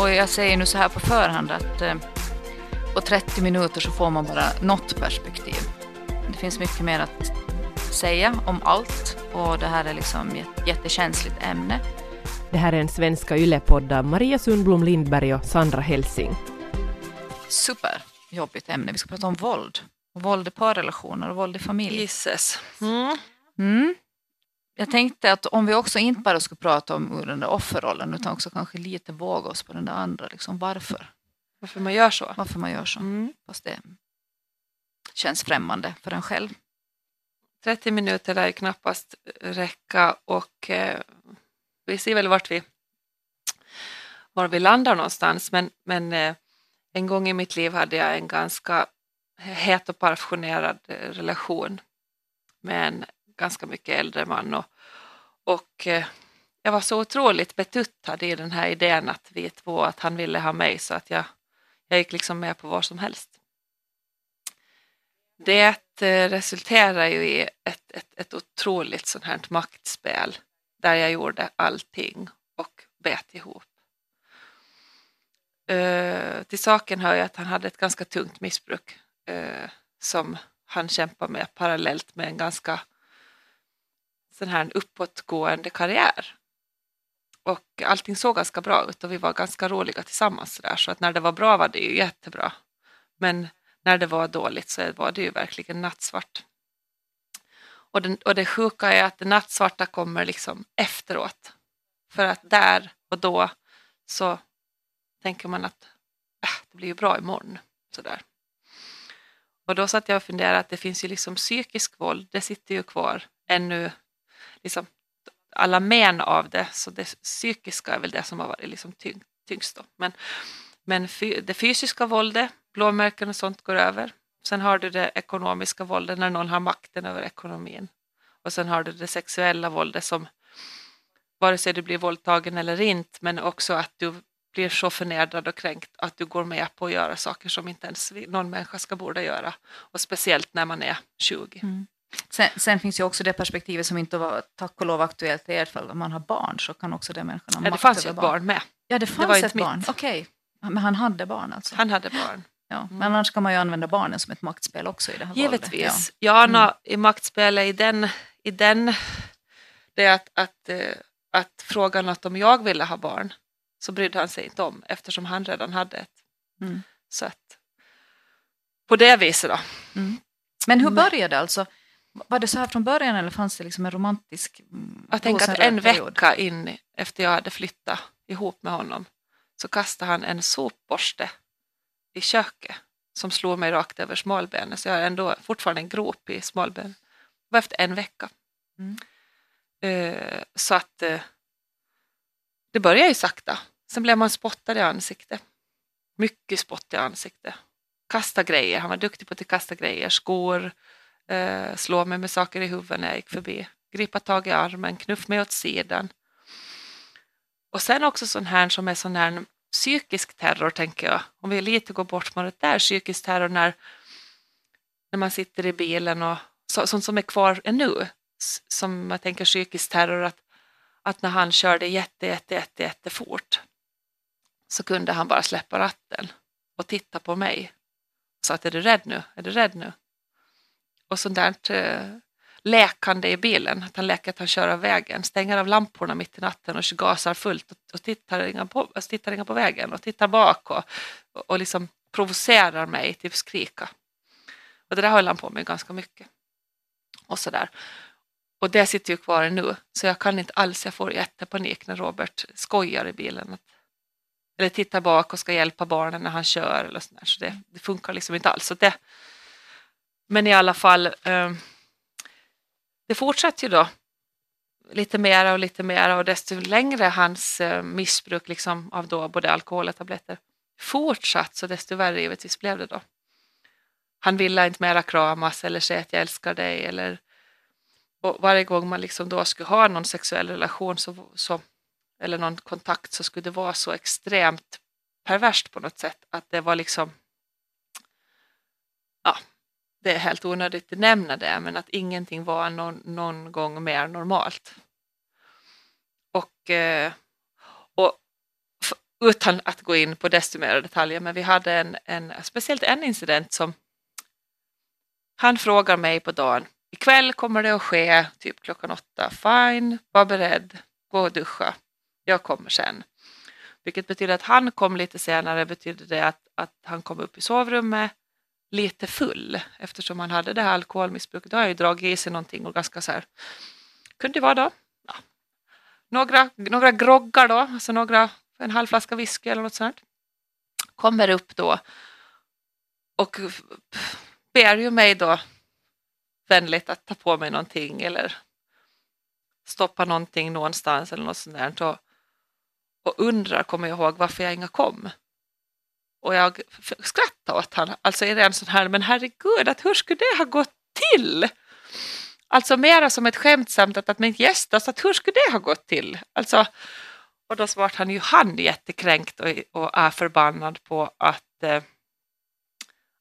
Och jag säger nu så här på förhand att eh, på 30 minuter så får man bara något perspektiv. Det finns mycket mer att säga om allt och det här är liksom ett jättekänsligt ämne. Det här är en svenska yllepodd av Maria Sundblom Lindberg och Sandra Helsing. Superjobbigt ämne. Vi ska prata om våld. Och våld i parrelationer och våld i familj. Jesus. Mm. Mm. Jag tänkte att om vi också inte bara skulle prata om den där offerrollen utan också kanske lite våga oss på den där andra. Liksom varför? Varför man gör så. Varför man gör så. Mm. Fast det känns främmande för en själv. 30 minuter lär ju knappast räcka och eh, vi ser väl vart vi, var vi landar någonstans. Men, men eh, en gång i mitt liv hade jag en ganska het och passionerad eh, relation med en ganska mycket äldre man. Och, och eh, jag var så otroligt betuttad i den här idén att vi två, att han ville ha mig så att jag, jag gick liksom med på vad som helst. Det resulterade resulterar ju i ett, ett, ett otroligt sånt här maktspel där jag gjorde allting och bet ihop. Uh, till saken hör ju att han hade ett ganska tungt missbruk uh, som han kämpade med parallellt med en ganska sån här uppåtgående karriär. Och allting såg ganska bra ut och vi var ganska roliga tillsammans så, där, så att när det var bra var det ju jättebra. Men när det var dåligt så var det ju verkligen nattsvart. Och, den, och det sjuka är att det nattsvarta kommer liksom efteråt. För att där och då så tänker man att äh, det blir ju bra imorgon. Sådär. Och då satt jag och funderade att det finns ju liksom psykisk våld, det sitter ju kvar ännu, liksom alla men av det, så det psykiska är väl det som har varit liksom tyng, tyngst. Då. Men, men det fysiska våldet, blåmärken och sånt går över. Sen har du det ekonomiska våldet när någon har makten över ekonomin. Och sen har du det sexuella våldet som vare sig du blir våldtagen eller inte, men också att du blir så förnedrad och kränkt att du går med på att göra saker som inte ens någon människa ska borde göra. Och speciellt när man är 20. Mm. Sen, sen, finns ju också det perspektivet som inte var tack och lov aktuellt i ert fall. Om man har barn så kan också det människan ha ja, Det fanns ju ett barn. barn med. Ja, det fanns det ett barn. Okej, okay. men han hade barn alltså? Han hade barn. Ja, mm. Men annars kan man ju använda barnen som ett maktspel också i det här Givetvis. Ja, ja mm. i maktspelet i den, i den det är att, att, eh, att fråga något om jag ville ha barn så brydde han sig inte om eftersom han redan hade ett. Mm. Så att på det viset då. Mm. Men hur började det alltså? Var det så här från början eller fanns det liksom en romantisk mm, Jag tänker att en vecka in efter jag hade flyttat ihop med honom så kastade han en sopborste i köket som slog mig rakt över smalbenet så jag har ändå fortfarande en grop i smalbenet. Det var efter en vecka. Mm. Uh, så att uh, det började ju sakta. Sen blev man spottad i ansiktet. Mycket spott i ansiktet. Kasta grejer, han var duktig på att kasta grejer, skor, eh, slå mig med saker i huvudet när jag gick förbi, gripa tag i armen, knuff mig åt sidan. Och sen också sån här som är sån här psykisk terror tänker jag. Om vi lite går bort från det där, psykisk terror när, när man sitter i bilen och så, sånt som är kvar ännu. Som jag tänker psykisk terror att, att när han körde jätte, jätte, jätte, jättefort så kunde han bara släppa ratten och titta på mig. så att är du rädd nu? Är du rädd nu? Och sånt där eh, läkande i bilen, att han läker att han kör av vägen, stänger av lamporna mitt i natten och gasar fullt och, tittar, inga på, alltså tittar inga på vägen och tittar bak och, och, och liksom provocerar mig till att skrika. Och det där höll han på med ganska mycket. Och sådär. Och det sitter ju kvar nu, så jag kan inte alls, jag får jättepanik när Robert skojar i bilen. Att, eller tittar bak och ska hjälpa barnen när han kör eller sådär. Så det, det funkar liksom inte alls. Så det, men i alla fall, eh, det fortsatte ju då lite mera och lite mera och desto längre hans eh, missbruk liksom av då både alkohol och tabletter fortsatt så desto värre givetvis blev det då. Han ville inte mera kramas eller säga att jag älskar dig eller och varje gång man liksom då skulle ha någon sexuell relation så, så, eller någon kontakt så skulle det vara så extremt perverst på något sätt att det var liksom ja, det är helt onödigt att nämna det, men att ingenting var någon, någon gång mer normalt. Och, eh, och utan att gå in på desto mer detaljer, men vi hade en, en, speciellt en incident som han frågar mig på dagen, ikväll kommer det att ske, typ klockan åtta, fine, var beredd, gå och duscha, jag kommer sen. Vilket betyder att han kom lite senare, betyder det att, att han kom upp i sovrummet lite full eftersom han hade det här alkoholmissbruket. Då har jag ju dragit i sig någonting och ganska så här, kunde det vara då, ja. några, några groggar då, alltså några, en halv flaska whisky eller något sånt. Kommer upp då och ber ju mig då vänligt att ta på mig någonting eller stoppa någonting någonstans eller något sånt där. Och, och undrar, kommer jag ihåg, varför jag inga kom. Och jag skrattade åt honom, alltså är det en sån här, men herregud, att hur skulle det ha gått till? Alltså mera som ett skämtsamt att, att min gäst, alltså att hur skulle det ha gått till? Alltså, och då svarade han ju han jättekränkt och, och är förbannad på att, eh,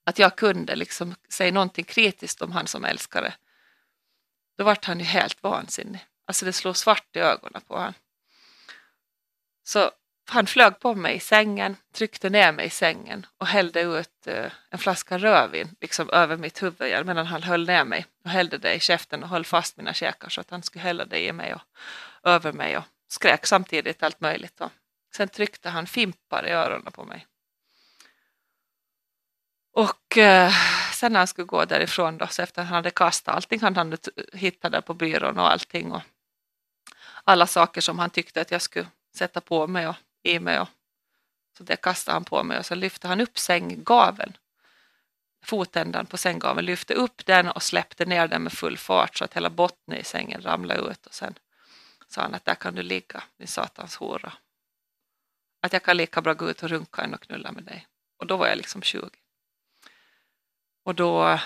att jag kunde liksom säga någonting kritiskt om han som älskare. Då vart han ju helt vansinnig. Alltså det slog svart i ögonen på honom. Så han flög på mig i sängen, tryckte ner mig i sängen och hällde ut eh, en flaska rödvin liksom över mitt huvud medan han höll ner mig och hällde det i käften och höll fast mina käkar så att han skulle hälla det i mig och över mig och skrek samtidigt allt möjligt. Och sen tryckte han fimpar i öronen på mig. Och eh, sen när han skulle gå därifrån då, så efter att han hade kastat allting han hade hittat där på byrån och allting och alla saker som han tyckte att jag skulle sätta på mig och i mig. Och, så det kastade han på mig och så lyfte han upp sänggaveln. Fotändan på sänggaveln lyfte upp den och släppte ner den med full fart så att hela botten i sängen ramlade ut och sen sa han att där kan du ligga, din satans hora. Att jag kan lika bra gå ut och runka än och knulla med dig. Och då var jag liksom 20. Och då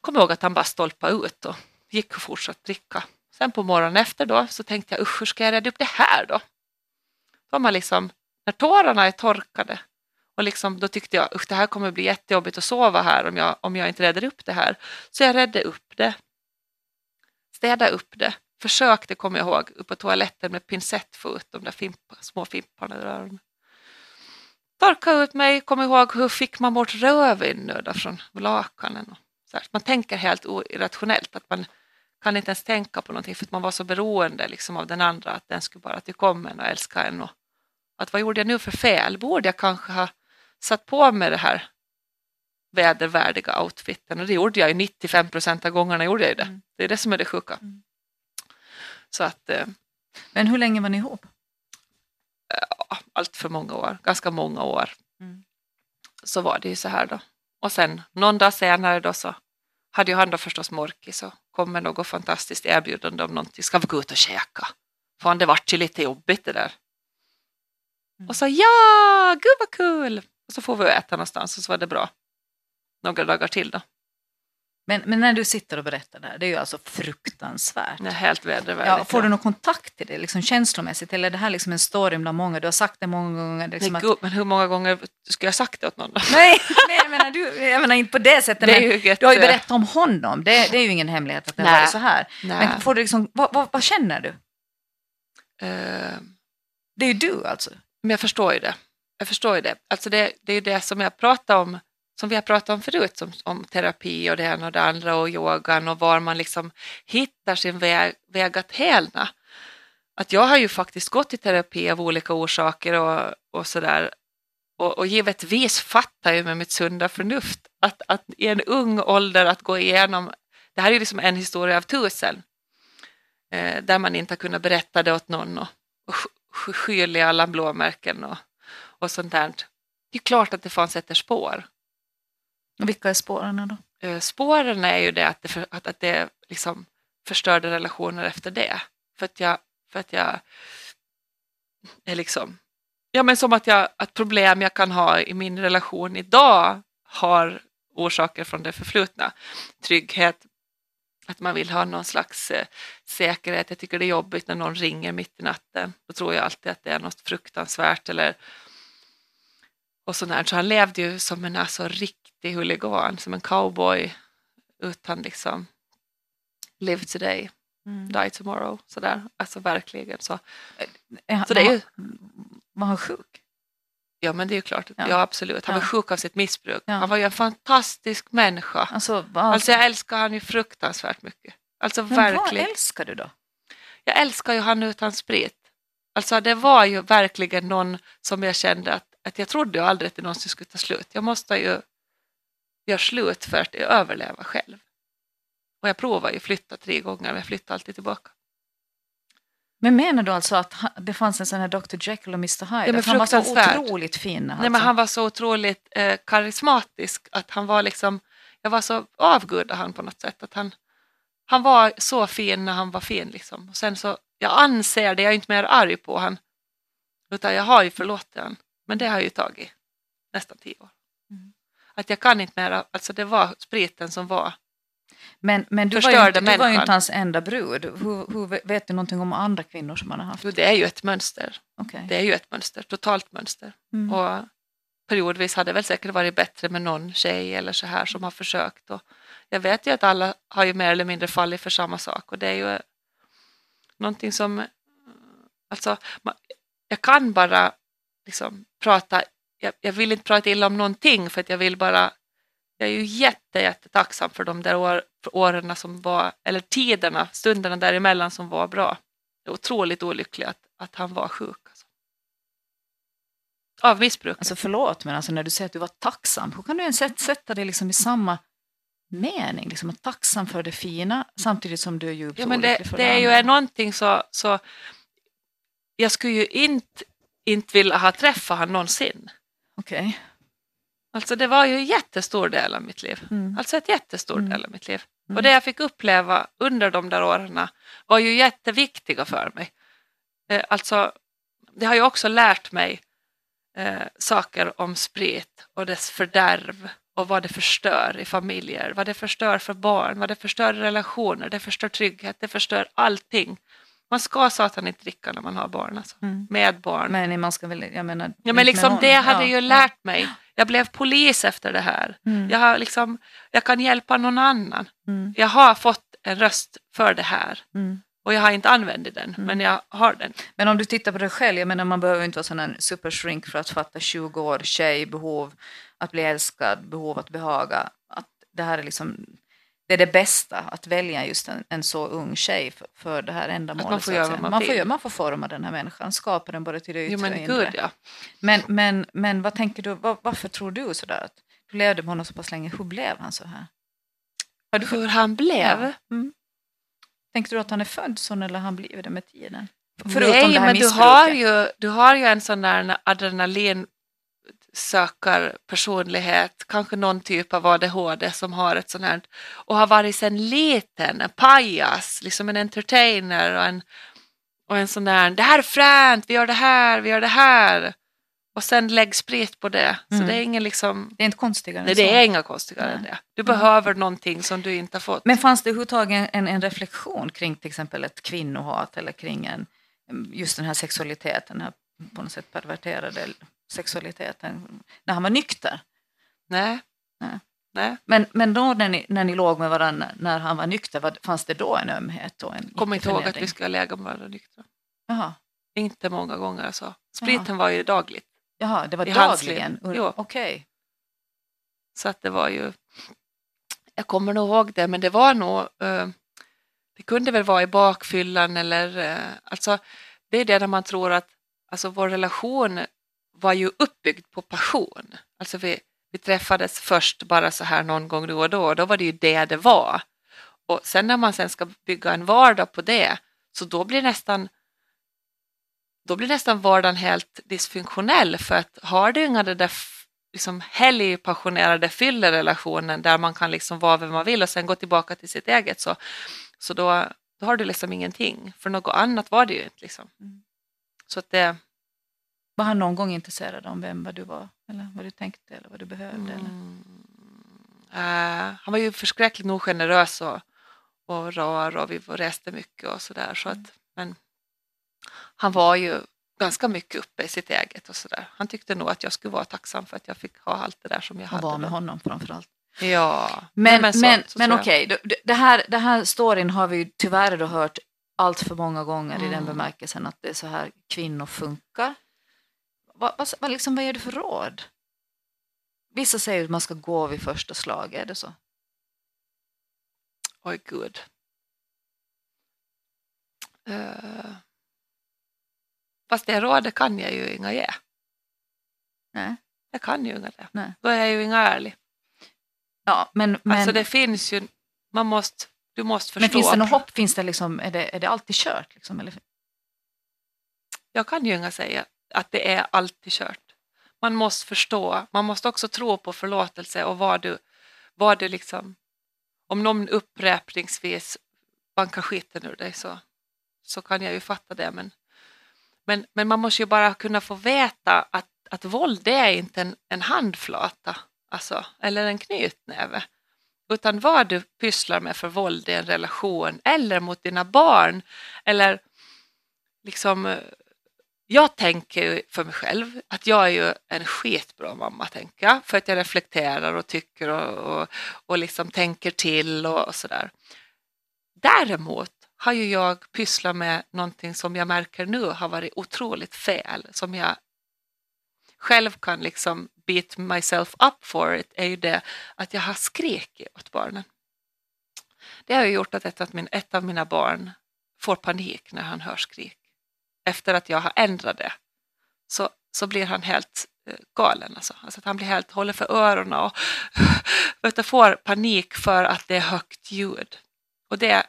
kom jag ihåg att han bara stolpade ut och gick och fortsatte dricka. Sen på morgonen efter då så tänkte jag usch hur ska jag reda upp det här då? Var man liksom, när tårarna är torkade och liksom, då tyckte jag att det här kommer bli jättejobbigt att sova här om jag, om jag inte räddar upp det här. Så jag räddade upp det. Städa upp det. Försökte, kommer jag ihåg, upp på toaletten med pincett få ut de där fimpa, små fimparna ur öronen. Torka ut mig, kom ihåg hur fick man bort röven nu då från lakanen. Man tänker helt irrationellt att man kan inte ens tänka på någonting för att man var så beroende liksom av den andra att den skulle bara tycka om en och älska en. Och att vad gjorde jag nu för fel? Borde jag kanske ha satt på mig det här vädervärdiga outfiten och det gjorde jag ju 95 procent av gångerna gjorde jag det. Mm. Det är det som är det sjuka. Mm. Så att, eh, Men hur länge var ni ihop? Ja, allt för många år, ganska många år. Mm. Så var det ju så här då. Och sen någon dag senare då så hade ju han då förstås morkis och kom med något fantastiskt erbjudande om någonting. Ska vi gå ut och käka? Fan, det vart ju lite jobbigt det där. Mm. Och så ja, gud vad kul! Och så får vi äta någonstans och så var det bra. Några dagar till då. Men, men när du sitter och berättar det här, det är ju alltså fruktansvärt. Det är helt vedervärdigt. Ja, får du någon kontakt till det liksom känslomässigt eller är det här liksom en story bland många? Du har sagt det många gånger. Liksom Nej, att... Men hur många gånger skulle jag sagt det åt någon? Nej, nej jag, menar, du, jag menar inte på det sättet. Det men ett... Du har ju berättat om honom. Det, det är ju ingen hemlighet att det var så här. Nej. Men får du liksom, vad, vad, vad känner du? Uh... Det är ju du alltså. Men jag förstår ju det. Jag förstår ju det. Alltså det, det är ju det som jag pratar om som vi har pratat om förut, som, om terapi och det ena och det andra och yogan och var man liksom hittar sin väg, väg att helna. Att jag har ju faktiskt gått i terapi av olika orsaker och, och sådär. Och, och givetvis fattar jag med mitt sunda förnuft att, att i en ung ålder att gå igenom, det här är ju liksom en historia av tusen, eh, där man inte har kunnat berätta det åt någon och, och skylla i alla blåmärken och, och sånt där. Det är klart att det fanns sätter spår. Och vilka är spåren då? Eh, spåren är ju det att det, för, att, att det liksom förstörde relationer efter det. För att jag, för att jag är liksom, ja men som att, jag, att problem jag kan ha i min relation idag har orsaker från det förflutna. Trygghet, att man vill ha någon slags eh, säkerhet. Jag tycker det är jobbigt när någon ringer mitt i natten. Då tror jag alltid att det är något fruktansvärt eller och sådär. Så han levde ju som en alltså riktig huligan, som en cowboy utan liksom live today, mm. die tomorrow. Sådär. Alltså verkligen så. Så det är ju... Var han sjuk? Ja, men det är ju klart. Ja. Ja, absolut. Han var Ja. sjuk av sitt missbruk. Ja. Han var ju en fantastisk människa. Alltså, vad, Alltså jag älskar han ju fruktansvärt mycket. Alltså men verkligen. vad älskar du då? Jag älskar ju han utan sprit. Alltså det var ju verkligen någon som jag kände att, att jag trodde ju aldrig att det någonsin skulle ta slut. Jag måste ju göra slut för att överleva själv. Och jag provar ju flytta tre gånger men jag flyttar alltid tillbaka. Men menar du alltså att det fanns en sån här Dr Jekyll och Mr Hyde? men att han var så otroligt fin? Nej, Alltså. men han var så otroligt eh, karismatisk att han var liksom, jag var så avgudad han på något sätt. Att han, han var så fin när han var fin liksom. Och sen så, jag anser det, jag är inte mer arg på han. Utan jag har ju förlåtit han. Men det har ju tagit nästan tio år. Mm. Att jag kan inte mer, alltså det var spriten som var. Men, men du, var ju, inte, du var ju inte hans enda brud. Hur, hur, vet du någonting om andra kvinnor som han har haft? Jo, det är ju ett mönster. Okej. Det är ju ett mönster, totalt mönster. Mm. Och periodvis hade det väl säkert varit bättre med någon tjej eller så här som har försökt. Och jag vet ju att alla har ju mer eller mindre fallit för samma sak och det är ju någonting som, alltså jag kan bara liksom prata, jag, jag vill inte prata illa om någonting för att jag vill bara, jag är ju jätte, jätte tacksam för de där år, för åren som var, eller tiderna, stunderna däremellan som var bra. Jag är otroligt olycklig att, att han var sjuk. Alltså. Av missbruk. Alltså förlåt, men alltså när du säger att du var tacksam, hur kan du ens sätt- sätta det liksom i samma mening? Liksom att tacksam för det fina samtidigt som du är djupt Ja, men det, för det är ju andra. någonting så, så jag skulle ju inte, inte vilja ha träffat han någonsin. Okej. Alltså det var ju en jättestor del av mitt liv. Mm. Alltså ett jättestor Mm. del av mitt liv. Mm. Och det jag fick uppleva under de där åren var ju jätteviktiga för mig. Eh, alltså, det har ju också lärt mig eh, saker om sprit och dess fördärv och vad det förstör i familjer, vad det förstör för barn, vad det förstör i relationer, det förstör trygghet, det förstör allting. Man ska satan inte dricka när man har barn, alltså. Mm. med barn. Men man ska väl, jag menar... ja, men liksom det hade Ja, ju lärt mig. Jag blev polis efter det här. Mm. Jag, har liksom, jag kan hjälpa någon annan. Mm. Jag har fått en röst för det här Mm. och jag har inte använt den, Mm. men jag har den. Men om du tittar på dig själv, jag menar man behöver inte vara sån en supershrink för att fatta 20 år, tjej, behov att bli älskad, behov att behaga. Att det här är liksom, det är det bästa, att välja just en, en så ung tjej för, för det här ändamålet. man får att göra vad man man, får, göra- man får forma den här människan, skapa den både till det yttre Jo men och inre. ja. Men, men, men vad tänker du, var, varför tror du sådär? Att du levde med honom så pass länge, hur blev han så här? Har du, Hur han blev? Ja. Mm. Tänkte du att han är född sån eller har han blivit det med tiden? Nej, det här men du har, ju, du har ju en sån där adrenalin sökar personlighet, kanske någon typ av ADHD som har ett sånt här och har varit sedan liten, en pajas, liksom en entertainer och en, och en sån där, det här är fränt, vi gör det här, vi gör det här. Och sen lägg sprit på det. Så Mm. det är ingen liksom, Det är inte konstigare nej så. det är inga konstigare Nej. än det. Du behöver någonting som du inte har fått. Men fanns det överhuvudtaget en, en reflektion kring till exempel ett kvinnohat eller kring en, just den här sexualiteten, den här på något sätt perverterade sexualiteten, när han var nykter? Nej. Nej. Nej. Men, men då när ni, när ni låg med varandra när han var nykter, vad, fanns det då en ömhet? Och en Kommer inte ihåg att vi ska lägga med varandra nyktra. Jaha, Inte många gånger alltså. Spriten var ju dagligt. Jaha det var I dagligen? Okej. Så att det var ju, jag kommer nog ihåg det, men det var nog, eh, det kunde väl vara i bakfyllan eller, eh, alltså det är det när man tror att, alltså vår relation var ju uppbyggd på passion. Alltså vi, vi träffades först bara så här någon gång då och då, och då var det ju det det var. Och sen när man sen ska bygga en vardag på det, så då blir nästan då blir nästan vardagen helt dysfunktionell för att har du inga det där liksom helgpassionerade fyllerelationen där man kan liksom vara vem man vill och sen gå tillbaka till sitt eget så, så då, då har du liksom ingenting. För något annat var det ju inte. Liksom. Mm. Så att det, Var han någon gång intresserad av vem vad du var? Eller vad du tänkte eller vad du behövde? Eller? mm, eh, han var ju förskräckligt nog generös och, och rar och vi reste mycket och sådär. Så att, men han var ju ganska mycket uppe i sitt eget och sådär. Han tyckte nog att jag skulle vara tacksam för att jag fick ha allt det där som jag Och hade. vara med honom framförallt. Ja, Men, Nej, så- men, så men okej, det- det, här, det här storyn har vi ju tyvärr då hört allt för många gånger i den Mm. bemärkelsen att det är så här kvinnor funkar. Vad, vad, vad, liksom, vad ger du för råd? Vissa säger att man ska gå vid första slag, är det så? Oj gud. Uh, fast det rådet kan jag ju inga ge. Nej. Jag kan ju inga det. Nej. Då är jag ju inga ärlig. Ja, men, men, Alltså det finns ju, man måste, du måste förstå. men finns det något hopp? Finns det liksom, är, det, är det alltid kört? Liksom, eller? Jag kan ju inga säga att det är alltid kört. Man måste förstå, man måste också tro på förlåtelse och vad du, vad du liksom, om någon upprepningsvis bankar skiten ur dig så, så kan jag ju fatta det. Men, men, men man måste ju bara kunna få veta att, att våld det är inte en, en handflata alltså, eller en knytnäve. Utan vad du pysslar med för våld i en relation eller mot dina barn eller liksom eh, jag tänker ju för mig själv att jag är ju en skitbra mamma, tänker jag, för att jag reflekterar och tycker och, och, och liksom tänker till och, och sådär. Däremot har ju jag pysslat med någonting som jag märker nu har varit otroligt fel, som jag själv kan liksom beat myself up for it, är ju det att jag har skrikit åt barnen. Det har ju gjort att ett att min, ett av mina barn får panik när han hör skrik efter att jag har ändrat det så, så blir han helt eh, galen. Alltså. Alltså att han blir helt, håller för öronen och vet, får panik för att det är högt ljud. Och det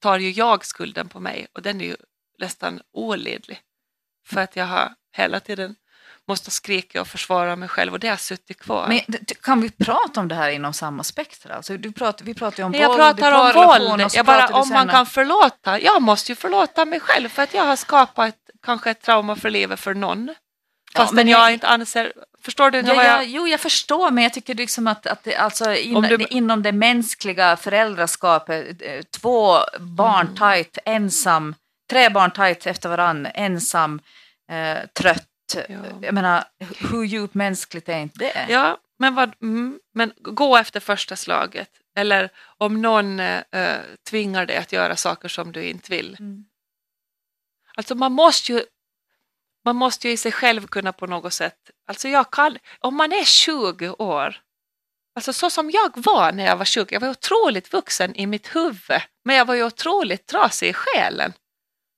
tar ju jag skulden på mig och den är ju nästan olidlig. För att jag har hela tiden måste skrika och försvara mig själv och det har suttit kvar. Men kan vi prata om det här inom samma spektra? Alltså, du pratar, vi pratar ju om Nej, jag våld, pratar om våld. Jag bara, om man kan förlåta. Jag måste ju förlåta mig själv för att jag har skapat kanske ett trauma för livet för någon. Fast ja, men jag, jag inte anser... Förstår du? Ja, jag... Jo, jag förstår, men jag tycker liksom att, att det, alltså, in, du... inom det mänskliga föräldraskapet, eh, två barn mm. tajt, ensam, tre barn tajt efter varann, ensam, eh, trött, Ja. Jag menar, hur djupt mänskligt är inte det? Ja, men, vad, mm, men gå efter första slaget. Eller om någon äh, tvingar dig att göra saker som du inte vill. Mm. Alltså man måste ju man måste ju i sig själv kunna på något sätt, alltså jag kan, om man är 20 år, alltså så som jag var när jag var 20, jag var otroligt vuxen i mitt huvud, men jag var ju otroligt trasig i själen.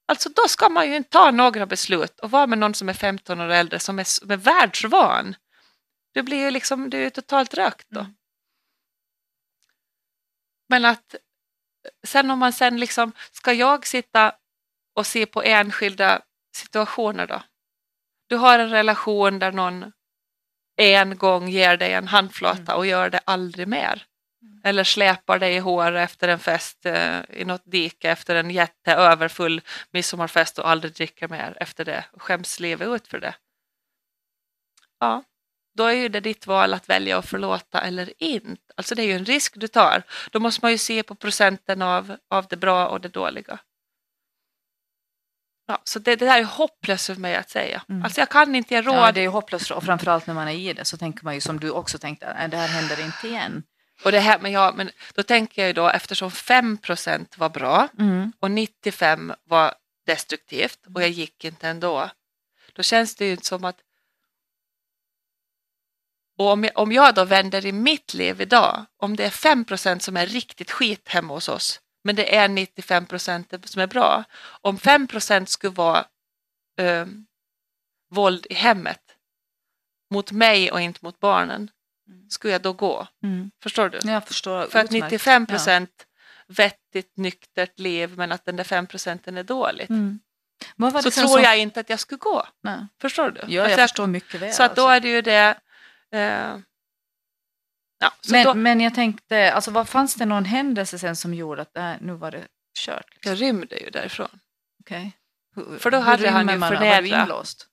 Alltså då ska man ju inte ta några beslut och vara med någon som är 15 år äldre som är, som är världsvan. Du blir ju liksom, du är totalt rökt då. Mm. Men att sen om man sen liksom, ska jag sitta och se på enskilda situationer då? Du har en relation där någon en gång ger dig en handflata mm. och gör det aldrig mer. Eller släpar dig i hår efter en fest eh, i något dike efter en jätteöverfull midsommarfest och aldrig dricker mer efter det och skäms livet ut för det. Ja, då är ju det ditt val att välja att förlåta eller inte. Alltså det är ju en risk du tar. Då måste man ju se på procenten av, av det bra och det dåliga. Ja, så det, det där är hopplöst för mig att säga. Mm. Alltså jag kan inte ge råd. Ja, det är ju hopplöst och framförallt när man är i det så tänker man ju som du också tänkte, det här händer inte igen. Och det här, men, ja, men då tänker jag ju då eftersom 5% var bra mm. och 95 var destruktivt och jag gick inte ändå. Då känns det ju inte som att och om jag, om jag då vänder i mitt liv idag, om det är 5% som är riktigt skit hemma hos oss, men det är 95% som är bra. Om 5% skulle vara eh, våld i hemmet mot mig och inte mot barnen. Skulle jag då gå? Mm. Förstår du? Jag förstår. För att 95 procent ja. vettigt, nyktert liv men att den där 5 procenten är dåligt. Mm. så tror som... jag inte att jag skulle gå. Nej. Förstår du? Ja, jag alltså, förstår mycket väl. Så att då alltså. är det ju det eh, Ja, men, då, men jag tänkte, alltså, vad fanns det någon händelse sen som gjorde att äh, nu var det kört? Liksom? Jag rymde ju därifrån. Okay. Hur, För då hade han ju förnedrat.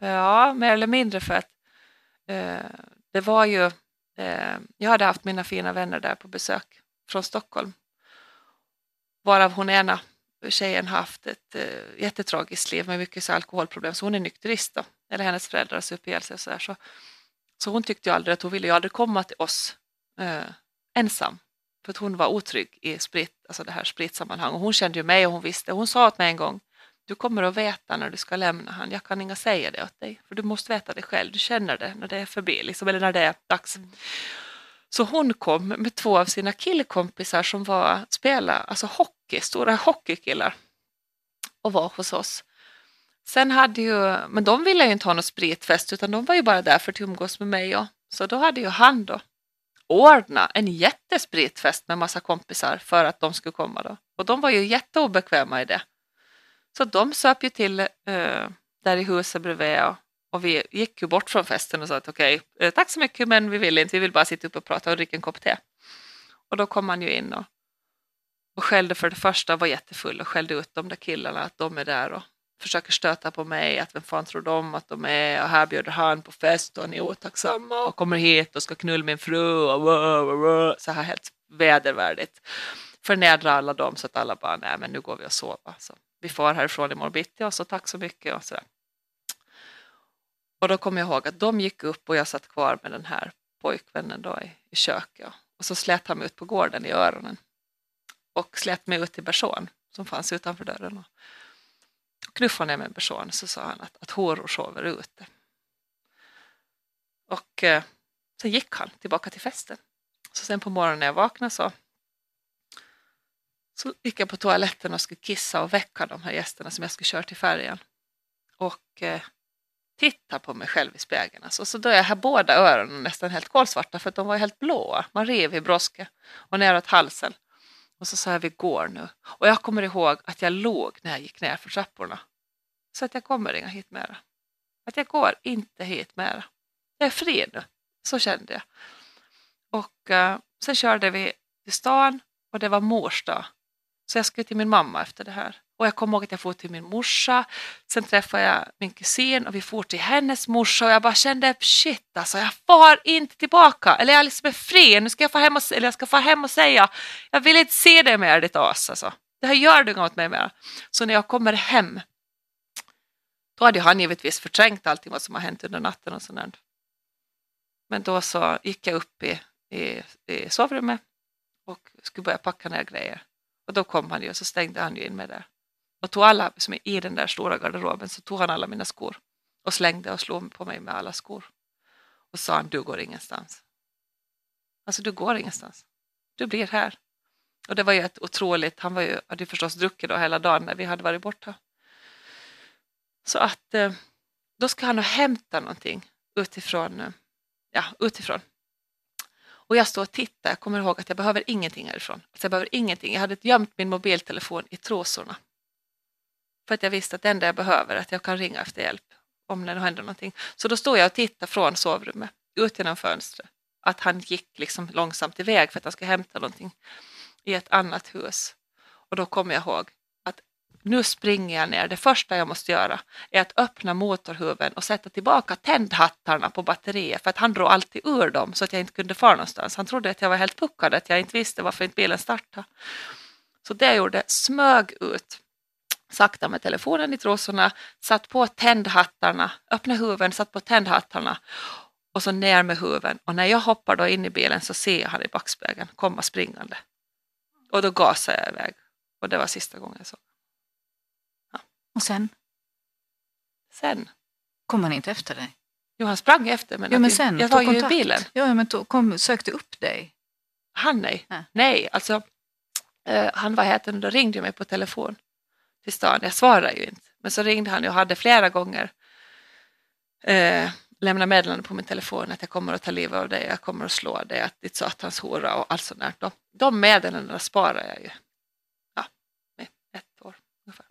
Ja, mer eller mindre för att eh, det var ju, eh, jag hade haft mina fina vänner där på besök från Stockholm. Varav hon ena tjejen haft ett eh, jättetragiskt liv med mycket så alkoholproblem, så hon är nykterist då. Eller hennes föräldrar har supit ihjäl sig och så, där, så Så hon tyckte ju aldrig att hon ville ju aldrig komma till oss eh, ensam. För att hon var otrygg i sprit, alltså det här spritsammanhang. Och hon kände ju mig och hon visste, hon sa åt mig en gång, du kommer att veta när du ska lämna han. Jag kan inga säga det åt dig, för du måste veta det själv. Du känner det när det är förbi, liksom, eller när det är dags. Mm. Så hon kom med två av sina killkompisar som var spela, alltså hockey, stora hockeykillar och var hos oss. Sen hade ju, men de ville ju inte ha någon spritfest utan de var ju bara där för att umgås med mig. Och, så då hade ju han då ordnat en jättespritfest med massa kompisar för att de skulle komma då. Och de var ju jätteobekväma i det. Så de söp ju till eh, där i huset bredvid och, och, vi gick ju bort från festen och sa att okej, okay, tack så mycket men vi vill inte, vi vill bara sitta uppe och prata och dricka en kopp te. Och då kom han ju in och, och skällde för det första, var jättefull och skällde ut de där killarna att de är där och försöker stöta på mig att vem fan tror de att de är och här bjuder han på fest och ni är otacksamma och kommer hit och ska knulla min fru och wow, wow, wow. så här helt vedervärdigt. Förnedra alla dem så att alla bara nej men nu går vi och sover. Så vi får härifrån imorgon bitti och så tack så mycket och sådär. Och då kommer jag ihåg att de gick upp och jag satt kvar med den här pojkvännen då i, i köket och så slet han mig ut på gården i öronen och slet mig ut till Bersån som fanns utanför dörren. Och knuffade ner med en person så sa han att, att horor sover ute. Och eh, sen gick han tillbaka till festen. Så sen på morgonen när jag vaknade så, så gick jag på toaletten och skulle kissa och väcka de här gästerna som jag skulle köra till färjan. Och eh, titta på mig själv i spegeln. Alltså, så då är jag här båda öronen nästan helt kolsvarta för att de var helt blåa. Man rev i bråske och neråt halsen. Och så sa jag, vi går nu. Och jag kommer ihåg att jag låg när jag gick ner för trapporna. Så att jag kommer inga hit mera. Att jag går inte hit mera. Jag är fri nu. Så kände jag. Och eh, sen körde vi till stan och det var mors dag. Så jag skulle till min mamma efter det här. Och jag kommer ihåg att jag for till min morsa, sen träffade jag min kusin och vi for till hennes morsa och jag bara kände shit alltså, jag far inte tillbaka. Eller jag liksom är fri, nu ska jag få hem och, eller jag ska få hem och säga jag vill inte se dig mer ditt as alltså. Det här gör du åt mig mer. Så när jag kommer hem då hade han givetvis förträngt allting vad som har hänt under natten och sådär. Men då så gick jag upp i, i, i sovrummet och skulle börja packa ner grejer. Och då kom han ju och så stängde han ju in mig där och tog alla, som är i den där stora garderoben, så tog han alla mina skor och slängde och slog på mig med alla skor. Och sa han, du går ingenstans. Alltså du går ingenstans. Du blir här. Och det var ju ett otroligt, han var ju, hade ju förstås druckit då hela dagen när vi hade varit borta. Så att eh, då ska han ha hämta någonting utifrån, eh, ja, utifrån. Och jag står och tittar, jag kommer ihåg att jag behöver ingenting härifrån. Alltså jag behöver ingenting. Jag hade gömt min mobiltelefon i trosorna. För att jag visste att det enda jag behöver är att jag kan ringa efter hjälp om det händer någonting. Så då står jag och tittar från sovrummet ut genom fönstret. Att han gick liksom långsamt iväg för att han ska hämta någonting i ett annat hus. Och då kommer jag ihåg nu springer jag ner. Det första jag måste göra är att öppna motorhuven och sätta tillbaka tändhattarna på batteriet för att han drog alltid ur dem så att jag inte kunde fara någonstans. Han trodde att jag var helt puckad, att jag inte visste varför inte bilen startade. Så det jag gjorde, smög ut sakta med telefonen i trosorna, satt på tändhattarna, öppnade huven, satt på tändhattarna och så ner med huven. Och när jag hoppar då in i bilen så ser jag han i backspegeln komma springande. Och då gasar jag iväg. Och det var sista gången jag såg. Och sen? Sen? Kom han inte efter dig? Jo, han sprang efter men, ja, men sen, jag var ju i bilen. Ja, men tog, kom, sökte upp dig? Han nej. Nej, nej alltså eh, han var här och ringde mig på telefon till stan. Jag svarade ju inte. Men så ringde han och hade flera gånger eh, lämnat meddelande på min telefon att jag kommer att ta livet av dig, jag kommer att slå dig, att ditt satans hora och allt sånt där. De, de meddelandena sparar jag ju ja, ett år ungefär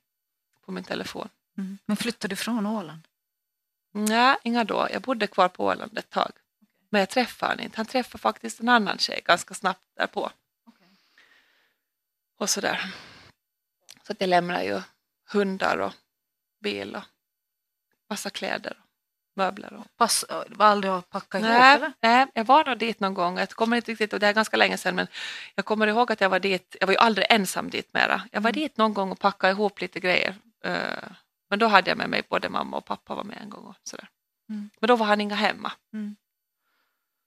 på min telefon. Mm. Men flyttade du från Åland? Nej, inga då. Jag bodde kvar på Åland ett tag. Men jag träffade honom inte. Han träffade faktiskt en annan tjej ganska snabbt därpå. Okay. Och sådär. Så att jag lämnar ju hundar och bil och massa kläder och möbler. Och... Pass, var aldrig att packa ihop? Nej, eller? nej, jag var nog dit någon gång. Jag kommer inte riktigt, och det är ganska länge sedan, men jag kommer ihåg att jag var dit. Jag var ju aldrig ensam dit mera. Jag var mm. dit någon gång och packade ihop lite grejer. Eh, men då hade jag med mig både mamma och pappa var med en gång. Och sådär. Mm. Men då var han inga hemma. Mm.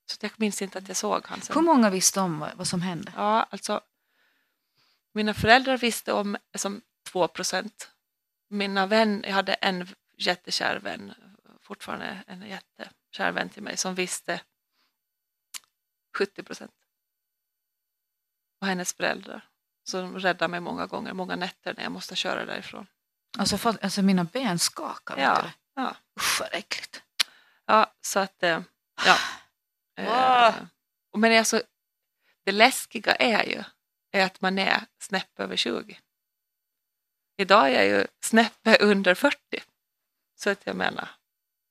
Så jag minns inte att jag såg honom. Hur många visste om vad som hände? Ja, alltså mina föräldrar visste om som 2 procent. mina vänner, jag hade en jättekär vän, fortfarande en jättekär vän till mig som visste 70 procent. Och hennes föräldrar. som räddade mig många gånger, många nätter när jag måste köra därifrån. Alltså, för, alltså mina ben skakar. Ja, ja. Usch vad äckligt. Ja, så att, eh, ja. Eh, och Men alltså, det läskiga är ju är att man är snäpp över 20. Idag är jag ju snäppe under 40. Så att jag menar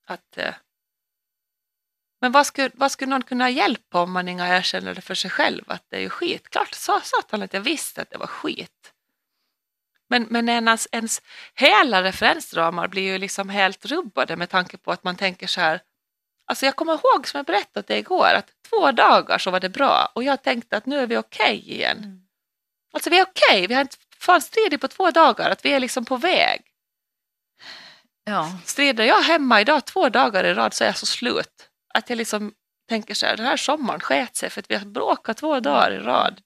att... Eh, men vad skulle, vad skulle någon kunna hjälpa om man inga erkänner det för sig själv att det är ju skit? Klart sa satan att jag visste att det var skit. Men, men ens, ens hela referensramar blir ju liksom helt rubbade med tanke på att man tänker så här. Alltså jag kommer ihåg som jag berättade det igår att två dagar så var det bra och jag tänkte att nu är vi okej igen. Mm. Alltså vi är okej, vi har inte fan stridit på två dagar, att vi är liksom på väg. Ja, Strider jag hemma idag två dagar i rad så är jag så slut. Att jag liksom tänker så här, den här sommaren sket sig för att vi har bråkat två dagar i rad.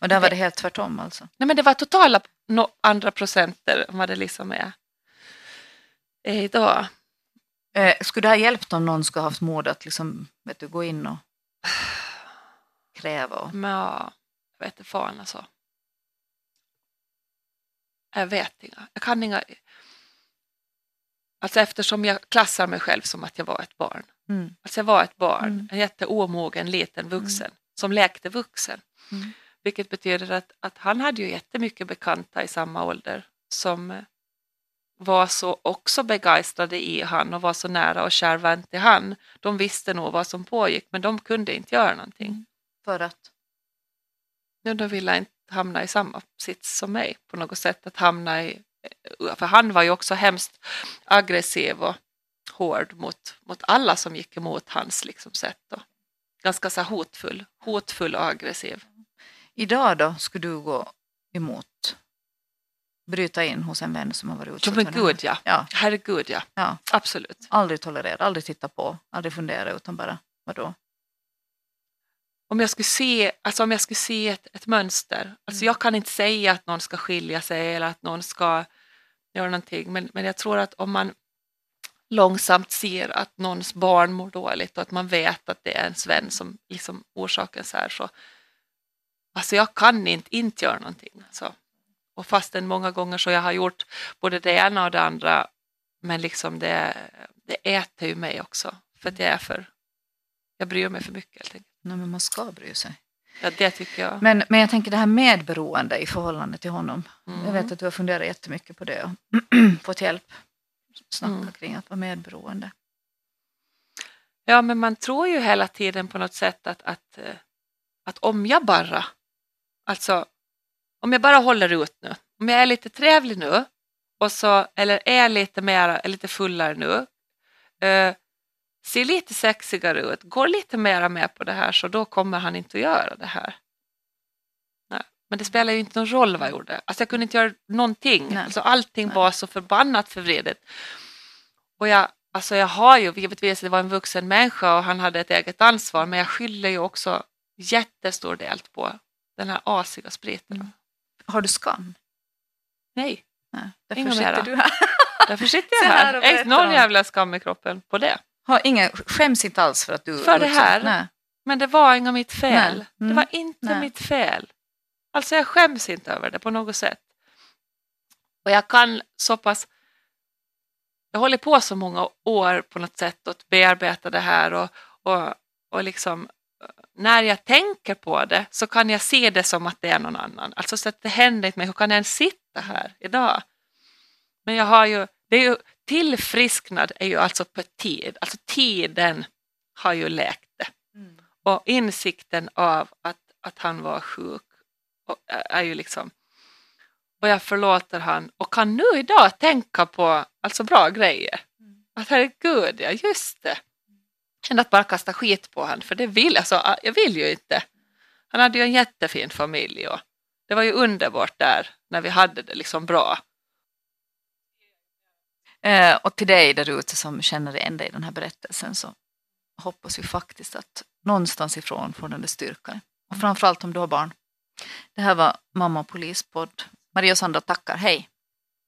och där var det helt tvärtom alltså. Nej men det var totala no, andra procenter än vad det liksom är, är idag. Eh, skulle det ha hjälpt om någon skulle ha haft mod att liksom, vet du, gå in och kräva? Och... Men ja, jag vet inte fan alltså. Jag vet inga. Jag kan inga. Alltså eftersom jag klassar mig själv som att jag var ett barn. Mm. Alltså jag var ett barn, Mm. en jätteomogen liten vuxen som lekte vuxen. Mm. Vilket betyder att, att han hade ju jättemycket bekanta i samma ålder som eh, var så också begeistrade i han och var så nära och kär vän till han. De visste nog vad som pågick men de kunde inte göra någonting. Mm. För att? Nu då ville inte hamna i samma sits som mig på något sätt. Att hamna i, för han var ju också hemskt aggressiv och hård mot, mot alla som gick emot hans liksom, sätt. Och ganska så hotfull, hotfull och aggressiv. Idag då skulle du gå emot, bryta in hos en vän som har varit utsatt men det här? gud ja, Ja, herregud ja, ja. absolut. Aldrig tolerera, aldrig titta på, aldrig fundera utan bara vadå? Om jag skulle se, alltså om jag skulle se ett, ett mönster, alltså Mm. jag kan inte säga att någon ska skilja sig eller att någon ska göra någonting, men, men jag tror att om man långsamt ser att någons barn mår dåligt och att man vet att det är ens vän som liksom orsaken så här så alltså jag kan inte inte göra någonting. Alltså. Och fastän många gånger så jag har gjort både det ena och det andra men liksom det, det äter ju mig också för att jag är för jag bryr mig för mycket helt enkelt. Nej, men man ska bry sig. Ja, det tycker jag. Men, men jag tänker det här medberoende i förhållande till honom. Mm. Jag vet att du har funderat jättemycket på det och fått hjälp. Snacka Mm. kring att vara medberoende. Ja, men man tror ju hela tiden på något sätt att, att, eh, att om jag bara, alltså om jag bara håller ut nu, om jag är lite trevlig nu och så, eller är lite mer, är lite fullare nu, eh, ser lite sexigare ut, går lite mera med på det här så då kommer han inte att göra det här. Nej. Men det spelar ju inte någon roll vad jag gjorde. Alltså jag kunde inte göra någonting. Nej. Alltså allting Nej. var så förbannat förvridet. Och jag, alltså jag har ju, givetvis det var en vuxen människa och han hade ett eget ansvar, men jag skyller ju också jättestor del på den här asiga spriten. Mm. Har du skam? Nej, Nej, därför Inga sitter mera. du här. därför sitter jag här här. inte någon om- jävla skam i kroppen på det. Har ingen, skäms inte alls för att du... För det här? Nej. Men det var inga mitt fel. Mm. Det var inte Nej. mitt fel. Alltså jag skäms inte över det på något sätt. Och jag kan så pass... Jag håller på så många år på något sätt att bearbeta det här och, och, och liksom när jag tänker på det så kan jag se det som att det är någon annan. Alltså så att det händer inte mig. Hur kan jag ens sitta här idag? Men jag har ju, det är ju, tillfrisknad är ju alltså på tid. Alltså tiden har ju läkt det. Mm. Och insikten av att, att han var sjuk och, är ju liksom och jag förlåter han och kan nu idag tänka på alltså bra grejer. Att herregud, ja just det. Än att bara kasta skit på han för det vill alltså, jag vill ju inte. Han hade ju en jättefin familj och det var ju underbart där när vi hade det liksom bra. Eh, och till dig där ute som känner igen dig i den här berättelsen så hoppas vi faktiskt att någonstans ifrån får den där styrkan. Och framförallt om du har barn. Det här var Mamma och Polispodd. Maria och Sandra tackar, hej!